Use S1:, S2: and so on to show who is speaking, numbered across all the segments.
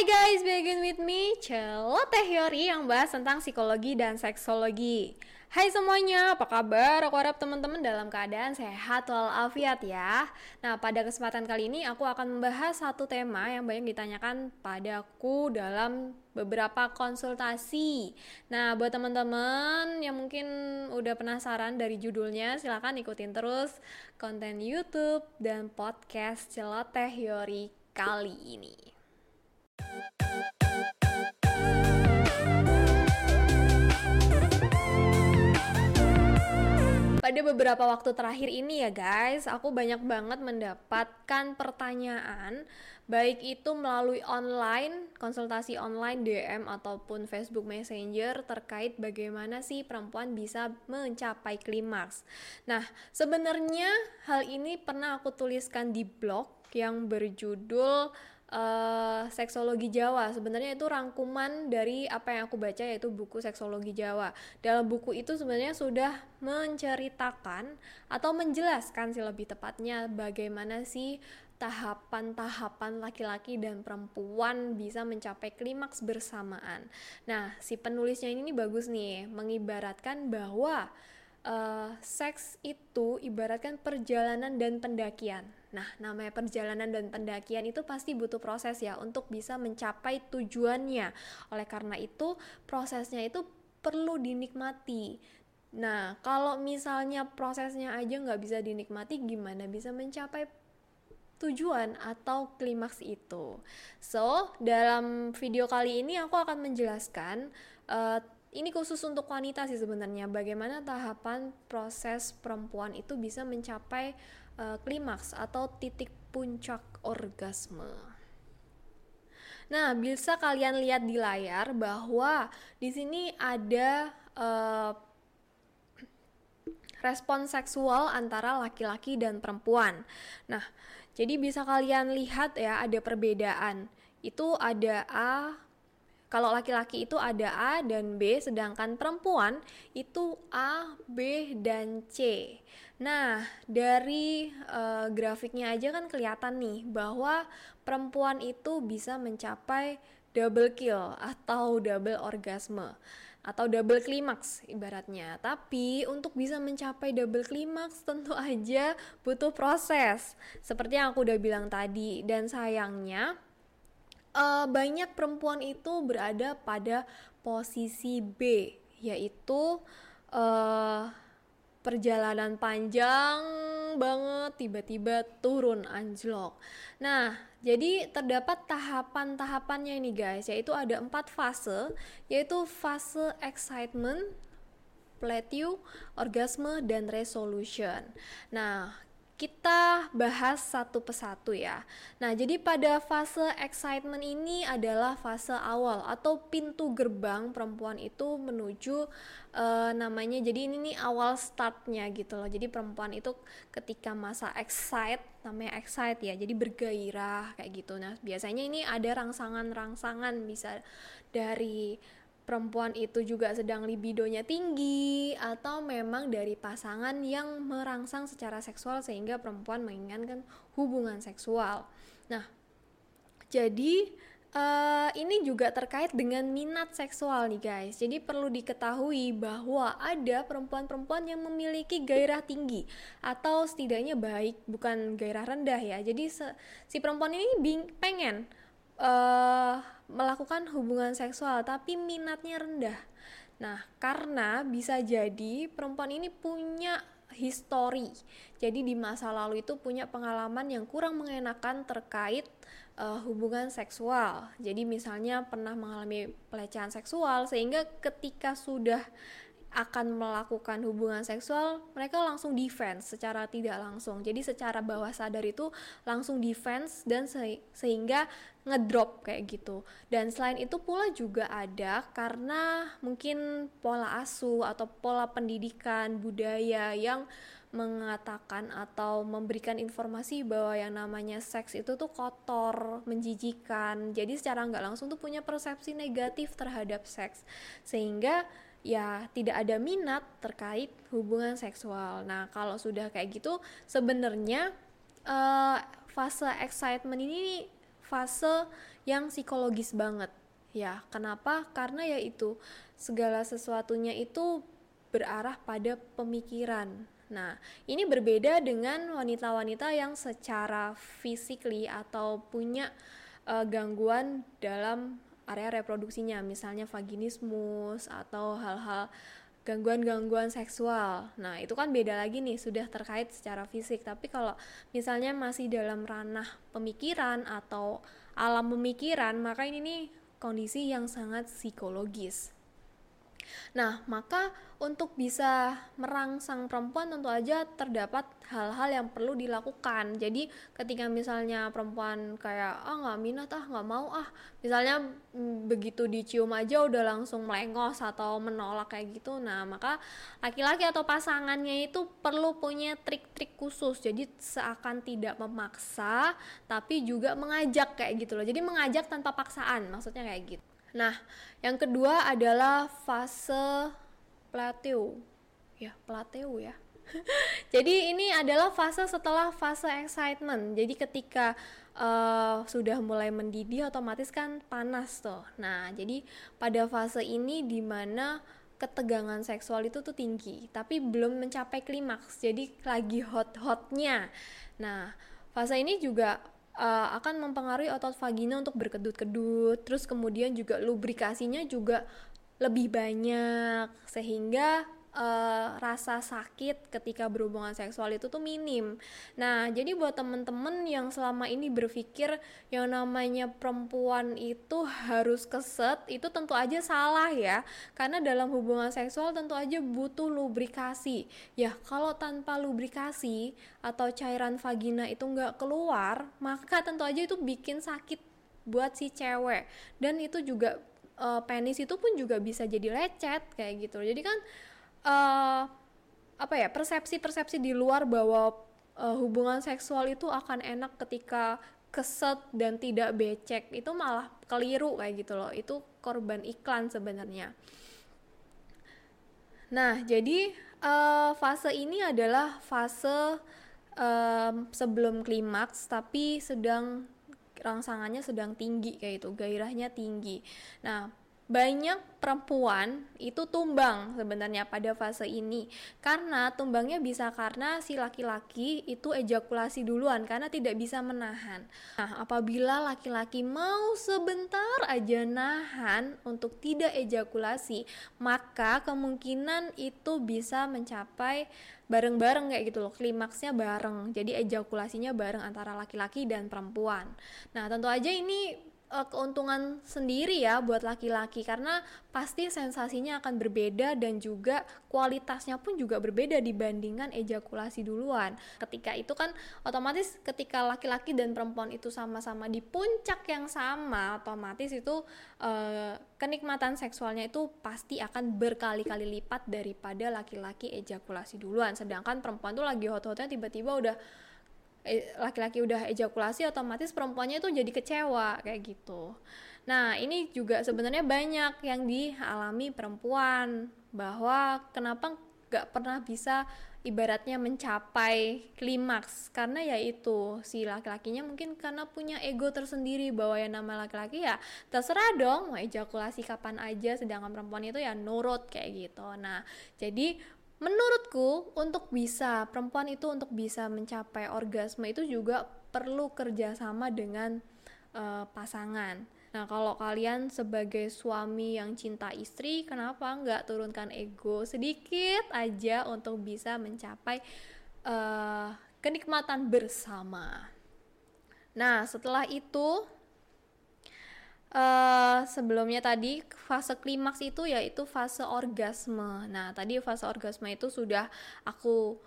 S1: Hai guys, begin with me, Celoteh Yori yang bahas tentang psikologi dan seksologi. Hai semuanya, apa kabar? Aku harap teman-teman dalam keadaan sehat walafiat ya. Nah, pada kesempatan kali ini aku akan membahas satu tema yang banyak ditanyakan padaku dalam beberapa konsultasi. Nah, buat teman-teman yang mungkin udah penasaran dari judulnya, silahkan ikutin terus konten YouTube dan podcast Celoteh Yori kali ini. Pada beberapa waktu terakhir ini ya guys, aku banyak banget mendapatkan pertanyaan baik itu melalui online, konsultasi online DM ataupun Facebook Messenger terkait bagaimana sih perempuan bisa mencapai klimaks. Nah, sebenarnya hal ini pernah aku tuliskan di blog yang berjudul uh, seksologi Jawa. Sebenarnya itu rangkuman dari apa yang aku baca yaitu buku seksologi Jawa. Dalam buku itu sebenarnya sudah menceritakan atau menjelaskan sih lebih tepatnya bagaimana sih tahapan-tahapan laki-laki dan perempuan bisa mencapai klimaks bersamaan. Nah, si penulisnya ini bagus nih, mengibaratkan bahwa uh, seks itu ibaratkan perjalanan dan pendakian. Nah, namanya perjalanan dan pendakian itu pasti butuh proses ya untuk bisa mencapai tujuannya. Oleh karena itu, prosesnya itu perlu dinikmati. Nah, kalau misalnya prosesnya aja nggak bisa dinikmati, gimana bisa mencapai tujuan atau klimaks itu? So, dalam video kali ini aku akan menjelaskan uh, ini khusus untuk wanita sih sebenarnya bagaimana tahapan proses perempuan itu bisa mencapai uh, klimaks atau titik puncak orgasme. Nah, bisa kalian lihat di layar bahwa di sini ada uh, respon seksual antara laki-laki dan perempuan. Nah, jadi bisa kalian lihat ya ada perbedaan. Itu ada A, kalau laki-laki itu ada A dan B, sedangkan perempuan itu A, B, dan C. Nah, dari uh, grafiknya aja kan kelihatan nih bahwa perempuan itu bisa mencapai double kill atau double orgasme atau double klimaks ibaratnya. Tapi untuk bisa mencapai double klimaks tentu aja butuh proses. Seperti yang aku udah bilang tadi dan sayangnya uh, banyak perempuan itu berada pada posisi B yaitu uh, perjalanan panjang banget tiba-tiba turun anjlok. Nah, jadi terdapat tahapan-tahapannya ini guys, yaitu ada empat fase, yaitu fase excitement, plateau, orgasme, dan resolution. Nah, kita bahas satu persatu ya. Nah, jadi pada fase excitement ini adalah fase awal atau pintu gerbang perempuan itu menuju uh, namanya. Jadi ini nih awal startnya gitu loh. Jadi perempuan itu ketika masa excite namanya excite ya. Jadi bergairah kayak gitu. Nah, biasanya ini ada rangsangan-rangsangan bisa dari perempuan itu juga sedang libidonya tinggi atau memang dari pasangan yang merangsang secara seksual sehingga perempuan menginginkan hubungan seksual. Nah, jadi uh, ini juga terkait dengan minat seksual nih guys. Jadi perlu diketahui bahwa ada perempuan-perempuan yang memiliki gairah tinggi atau setidaknya baik, bukan gairah rendah ya. Jadi si perempuan ini pengen uh, melakukan hubungan seksual tapi minatnya rendah. Nah, karena bisa jadi perempuan ini punya histori. Jadi di masa lalu itu punya pengalaman yang kurang mengenakan terkait uh, hubungan seksual. Jadi misalnya pernah mengalami pelecehan seksual sehingga ketika sudah akan melakukan hubungan seksual, mereka langsung defense secara tidak langsung. Jadi secara bawah sadar itu langsung defense dan se sehingga ngedrop kayak gitu. Dan selain itu pula juga ada karena mungkin pola asuh atau pola pendidikan budaya yang mengatakan atau memberikan informasi bahwa yang namanya seks itu tuh kotor, menjijikan. Jadi secara nggak langsung tuh punya persepsi negatif terhadap seks. Sehingga ya tidak ada minat terkait hubungan seksual. Nah, kalau sudah kayak gitu sebenarnya uh, fase excitement ini fase yang psikologis banget. Ya kenapa? Karena yaitu segala sesuatunya itu berarah pada pemikiran. Nah, ini berbeda dengan wanita-wanita yang secara physically atau punya uh, gangguan dalam area reproduksinya, misalnya vaginismus atau hal-hal gangguan-gangguan seksual. Nah, itu kan beda lagi nih, sudah terkait secara fisik. Tapi kalau misalnya masih dalam ranah pemikiran atau alam pemikiran, maka ini nih kondisi yang sangat psikologis. Nah, maka untuk bisa merangsang perempuan tentu aja terdapat hal-hal yang perlu dilakukan. Jadi ketika misalnya perempuan kayak ah nggak minat ah nggak mau ah, misalnya mm, begitu dicium aja udah langsung melengos atau menolak kayak gitu. Nah maka laki-laki atau pasangannya itu perlu punya trik-trik khusus. Jadi seakan tidak memaksa, tapi juga mengajak kayak gitu loh. Jadi mengajak tanpa paksaan, maksudnya kayak gitu. Nah, yang kedua adalah fase plateau. Ya, plateau ya. Jadi ini adalah fase setelah fase excitement. Jadi ketika uh, sudah mulai mendidih otomatis kan panas tuh. Nah, jadi pada fase ini di mana ketegangan seksual itu tuh tinggi, tapi belum mencapai klimaks. Jadi lagi hot-hotnya. Nah, fase ini juga uh, akan mempengaruhi otot vagina untuk berkedut-kedut. Terus kemudian juga lubrikasinya juga lebih banyak sehingga uh, rasa sakit ketika berhubungan seksual itu tuh minim. Nah, jadi buat temen-temen yang selama ini berpikir yang namanya perempuan itu harus keset, itu tentu aja salah ya. Karena dalam hubungan seksual tentu aja butuh lubrikasi. Ya, kalau tanpa lubrikasi atau cairan vagina itu nggak keluar, maka tentu aja itu bikin sakit buat si cewek. Dan itu juga uh, penis itu pun juga bisa jadi lecet kayak gitu. Jadi kan uh, apa ya persepsi-persepsi di luar bahwa uh, hubungan seksual itu akan enak ketika keset dan tidak becek itu malah keliru kayak gitu loh. Itu korban iklan sebenarnya. Nah jadi uh, fase ini adalah fase uh, sebelum klimaks tapi sedang rangsangannya sedang tinggi kayak itu gairahnya tinggi. Nah banyak perempuan itu tumbang sebenarnya pada fase ini. Karena tumbangnya bisa karena si laki-laki itu ejakulasi duluan karena tidak bisa menahan. Nah, apabila laki-laki mau sebentar aja nahan untuk tidak ejakulasi, maka kemungkinan itu bisa mencapai bareng-bareng kayak gitu loh klimaksnya bareng. Jadi ejakulasinya bareng antara laki-laki dan perempuan. Nah tentu aja ini uh, keuntungan sendiri ya buat laki-laki karena pasti sensasinya akan berbeda dan juga kualitasnya pun juga berbeda dibandingkan ejakulasi duluan. Ketika itu kan otomatis ketika laki-laki dan perempuan itu sama-sama di puncak yang sama, otomatis itu uh, kenikmatan seksualnya itu pasti akan berkali-kali lipat daripada laki-laki ejakulasi duluan. Sedangkan perempuan tuh lagi hot-hotnya tiba-tiba udah laki-laki udah ejakulasi otomatis perempuannya itu jadi kecewa kayak gitu. Nah, ini juga sebenarnya banyak yang dialami perempuan bahwa kenapa nggak pernah bisa ibaratnya mencapai klimaks karena ya itu si laki-lakinya mungkin karena punya ego tersendiri bahwa yang nama laki-laki ya terserah dong mau ejakulasi kapan aja sedangkan perempuan itu ya nurut kayak gitu nah jadi menurutku untuk bisa perempuan itu untuk bisa mencapai orgasme itu juga perlu kerjasama dengan uh, pasangan. Nah kalau kalian sebagai suami yang cinta istri, kenapa nggak turunkan ego sedikit aja untuk bisa mencapai uh, kenikmatan bersama. Nah setelah itu uh, sebelumnya tadi fase klimaks itu yaitu fase orgasme. Nah, tadi fase orgasme itu sudah aku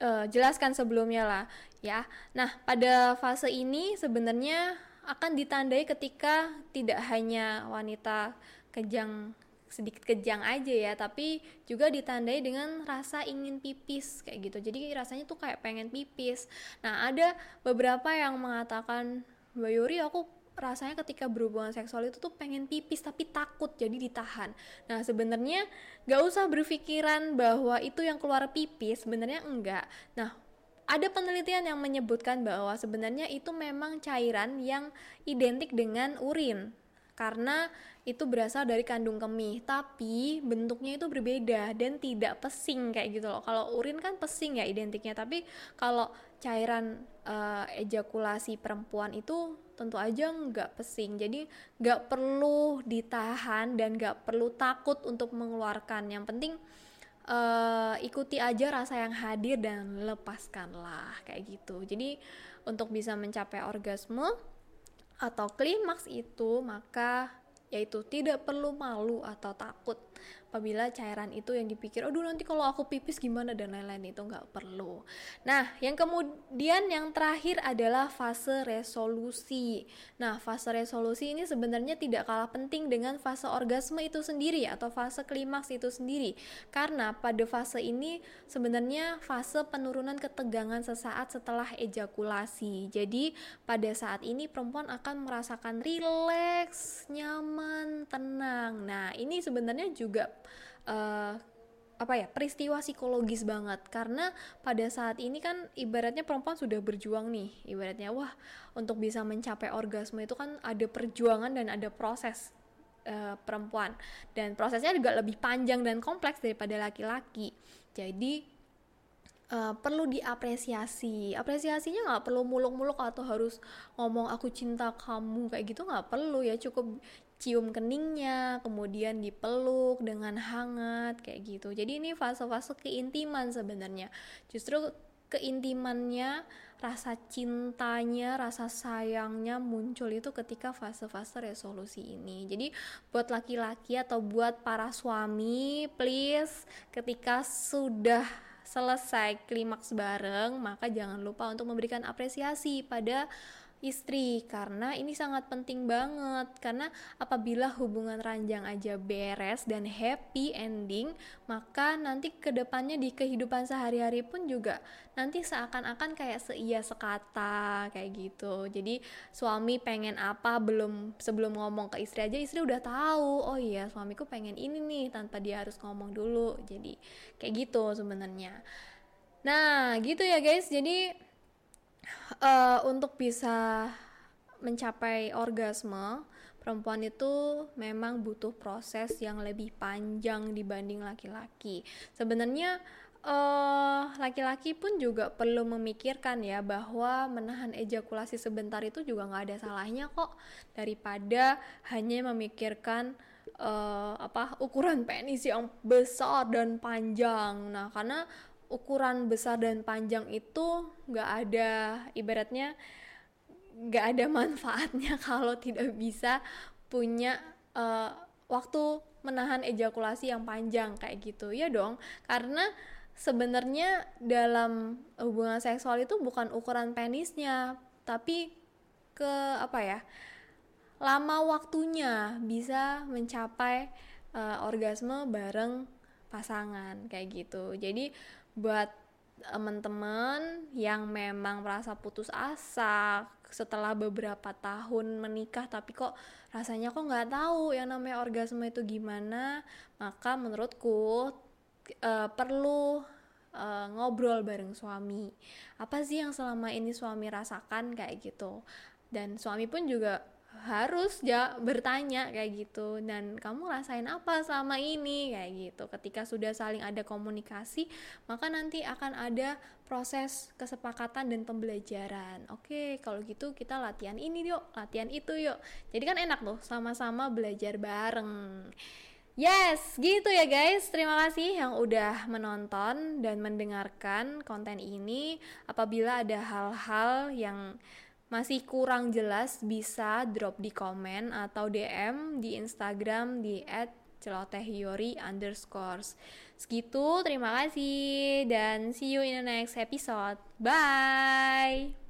S1: uh, jelaskan sebelumnya lah, ya. Nah, pada fase ini sebenarnya akan ditandai ketika tidak hanya wanita kejang sedikit kejang aja ya, tapi juga ditandai dengan rasa ingin pipis kayak gitu. Jadi rasanya tuh kayak pengen pipis. Nah, ada beberapa yang mengatakan, Mbak Yuri aku rasanya ketika berhubungan seksual itu tuh pengen pipis tapi takut jadi ditahan. Nah sebenarnya gak usah berpikiran bahwa itu yang keluar pipis sebenarnya enggak. Nah ada penelitian yang menyebutkan bahwa sebenarnya itu memang cairan yang identik dengan urin karena itu berasal dari kandung kemih tapi bentuknya itu berbeda dan tidak pesing kayak gitu loh kalau urin kan pesing ya identiknya tapi kalau cairan uh, ejakulasi perempuan itu tentu aja nggak pesing. Jadi nggak perlu ditahan dan nggak perlu takut untuk mengeluarkan. Yang penting uh, ikuti aja rasa yang hadir dan lepaskanlah kayak gitu. Jadi untuk bisa mencapai orgasme atau klimaks itu maka yaitu tidak perlu malu atau takut apabila cairan itu yang dipikir aduh nanti kalau aku pipis gimana? dan lain-lain itu nggak perlu. Nah yang kemudian yang terakhir adalah fase resolusi. Nah fase resolusi ini sebenarnya tidak kalah penting dengan fase orgasme itu sendiri atau fase klimaks itu sendiri. Karena pada fase ini sebenarnya fase penurunan ketegangan sesaat setelah ejakulasi. Jadi pada saat ini perempuan akan merasakan rileks nyaman tenang. Nah ini sebenarnya juga uh, apa ya peristiwa psikologis banget. Karena pada saat ini kan ibaratnya perempuan sudah berjuang nih ibaratnya wah untuk bisa mencapai orgasme itu kan ada perjuangan dan ada proses uh, perempuan. Dan prosesnya juga lebih panjang dan kompleks daripada laki-laki. Jadi uh, perlu diapresiasi. Apresiasinya nggak perlu muluk-muluk atau harus ngomong aku cinta kamu kayak gitu nggak perlu ya. Cukup cium keningnya, kemudian dipeluk dengan hangat kayak gitu. Jadi ini fase-fase keintiman sebenarnya. Justru keintimannya, rasa cintanya, rasa sayangnya muncul itu ketika fase-fase resolusi ini. Jadi buat laki-laki atau buat para suami, please ketika sudah selesai klimaks bareng, maka jangan lupa untuk memberikan apresiasi pada istri karena ini sangat penting banget. Karena apabila hubungan ranjang aja beres dan happy ending maka nanti ke depannya di kehidupan sehari-hari pun juga nanti seakan-akan kayak seia sekata kayak gitu. Jadi suami pengen apa belum sebelum ngomong ke istri aja istri udah tahu oh iya suamiku pengen ini nih tanpa dia harus ngomong dulu. Jadi kayak gitu sebenarnya. Nah gitu ya guys. Jadi uh, untuk bisa mencapai orgasme perempuan itu memang butuh proses yang lebih panjang dibanding laki-laki. Sebenarnya uh, laki-laki pun juga perlu memikirkan ya bahwa menahan ejakulasi sebentar itu juga nggak ada salahnya kok. Daripada hanya memikirkan uh, apa ukuran penis yang besar dan panjang. Nah karena ukuran besar dan panjang itu nggak ada ibaratnya nggak ada manfaatnya kalau tidak bisa punya uh, waktu menahan ejakulasi yang panjang kayak gitu. Ya dong karena sebenarnya dalam hubungan seksual itu bukan ukuran penisnya tapi ke apa ya lama waktunya bisa mencapai uh, orgasme bareng pasangan kayak gitu. Jadi buat teman-teman yang memang merasa putus asa setelah beberapa tahun menikah tapi kok rasanya kok nggak tahu yang namanya orgasme itu gimana maka menurutku uh, perlu uh, ngobrol bareng suami. Apa sih yang selama ini suami rasakan? Kayak gitu. Dan suami pun juga harus ya bertanya kayak gitu. Dan kamu rasain apa selama ini? Kayak gitu. Ketika sudah saling ada komunikasi maka nanti akan ada proses kesepakatan dan pembelajaran. Oke kalau gitu kita latihan ini yuk latihan itu yuk. Jadi kan enak tuh sama-sama belajar bareng. Yes, gitu ya guys. Terima kasih yang udah menonton dan mendengarkan konten ini. Apabila ada hal-hal yang masih kurang jelas bisa drop di komen atau DM di Instagram di @celotehyori underscores. Segitu, terima kasih dan see you in the next episode. Bye!